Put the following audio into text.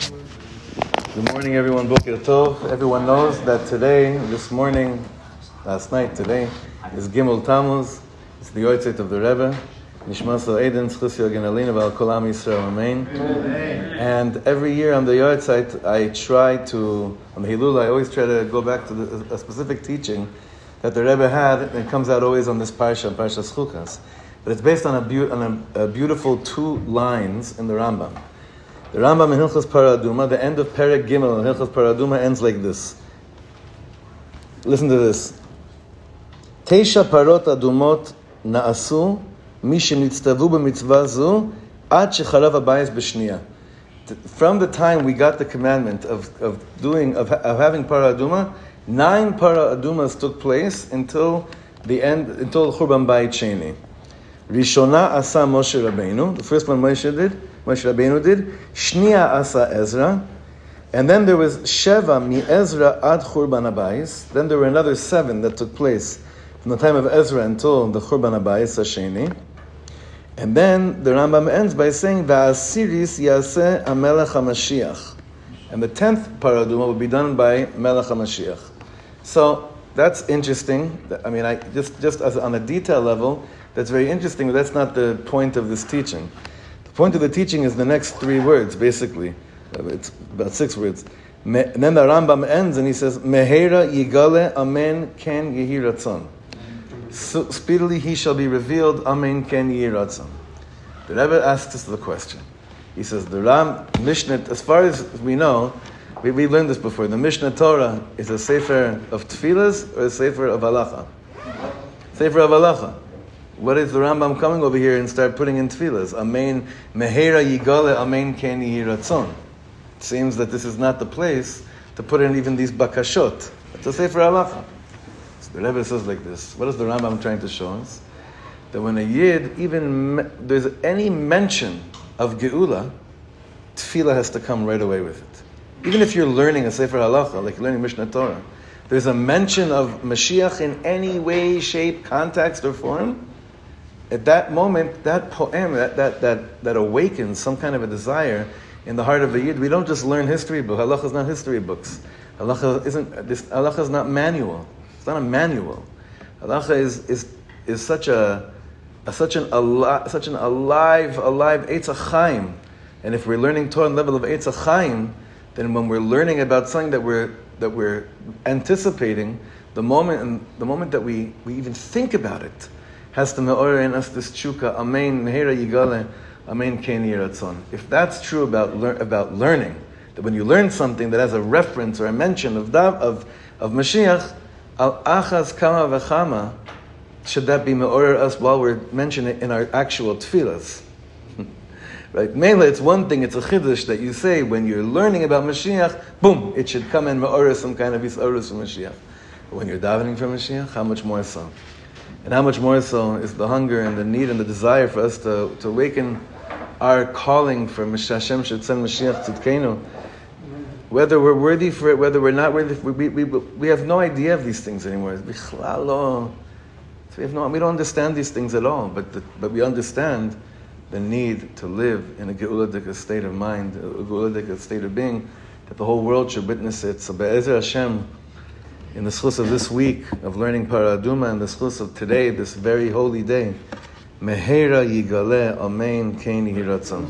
Good morning, everyone. Boker Tov. Everyone knows that today, this morning, last night, today, is Gimel Tammuz. It's the Yotzeit of the Rebbe. Nishmas Eden, Schus Yogen Alina, Val Kolam Yisrael, Amen. And every year on the Yotzeit, I try to, on the Hilul, I always try to go back to the, a specific teaching that the Rebbe had, and it comes out always on this Parsha, Parsha Chukas. But it's based on, a, be- on a, a beautiful two lines in the Rambam. The Rambam in Hilchos Paraduma, the end of Perek Gimel in Hilchos Paraduma ends like this. Listen to this. Teisha parot adumot na'asu mi shenitztavu b'mitzvah zu ad shecharav habayis b'shniya. From the time we got the commandment of, of doing of, of having paraduma, nine para paradumas took place until the end until Churban Bayit Sheni. Rishona asa Moshe Rabbeinu. The first one Moshe did. Moshe Rabbeinu did. Shnia asa Ezra. And then there was Sheva mi Ezra ad Churban Abayis. Then there were another seven that took place from the time of Ezra until the Churban Abayis Hasheni. And then the Rambam ends by saying Va'asiris yaseh amelech HaMashiach. And the tenth paraduma will be done by Melech HaMashiach. So that's interesting. I mean, I just just as on a detail level, that's very interesting, but that's not the point of this teaching. Point of the teaching is the next three words, basically. Uh, it's about six words. And then the Rambam ends and he says, Mehera yigale amen ken yehi ratzon. So, speedily he shall be revealed, amen ken yehi ratzon. The Rebbe asks us the question. He says, the Ram, Mishnah, as far as we know, we, we learned this before, the Mishnah Torah is a sefer of tefillas or a sefer of halacha? Sefer of halacha. What is the Rambam coming over here and start putting in tefillas? Amen, mehera yigale, amen ken yehi ratzon. It seems that this is not the place to put in even these bakashot. It's a sefer halacha. So the Rebbe says like this. What is the Rambam trying to show us? That when a yid, even there's any mention of geula, tefillah has to come right away with it. Even if you're learning a sefer halacha, like learning Mishnah Torah, there's a mention of Mashiach in any way, shape, context, or form. At that moment, that poem, that, that, that, that awakens some kind of a desire in the heart of the yid. We don't just learn history books. Halacha is not history books. Halacha isn't. This, halacha is not manual. It's not a manual. Halacha is is is such a, a such an alive, such an alive alive Eitz Chaim. And if we're learning Torah on level of Eitz Chaim, then when we're learning about something that we're that we're anticipating, the moment and the moment that we, we even think about it has to me'or in us this. Amen. Mehera yigale. Amen. If that's true about lear, about learning, that when you learn something that has a reference or a mention of dav, of of Mashiach, al achaz kama should that be me'or us while we're mentioning it in our actual tefillas? Right? Mainly, it's one thing, it's a chiddush that you say when you're learning about Mashiach, boom, it should come in ma'orah, some kind of isarus from Mashiach. But when you're davening for Mashiach, how much more so? And how much more so is the hunger and the need and the desire for us to, to awaken our calling for Hashem should send Mashiach Tzidkenu. Whether we're worthy for it, whether we're not worthy, we, we, we, have no idea of these things anymore. We have no, we don't understand these things at all, but, the, but we understand the need to live in a geuladik state of mind, a geuladik state of being, that the whole world should witness it. So Be'ezer Hashem, in the schus of this week of learning Paraduma and the schus of today, this very holy day, Mehera Yigale Amen Kein Yiratzon.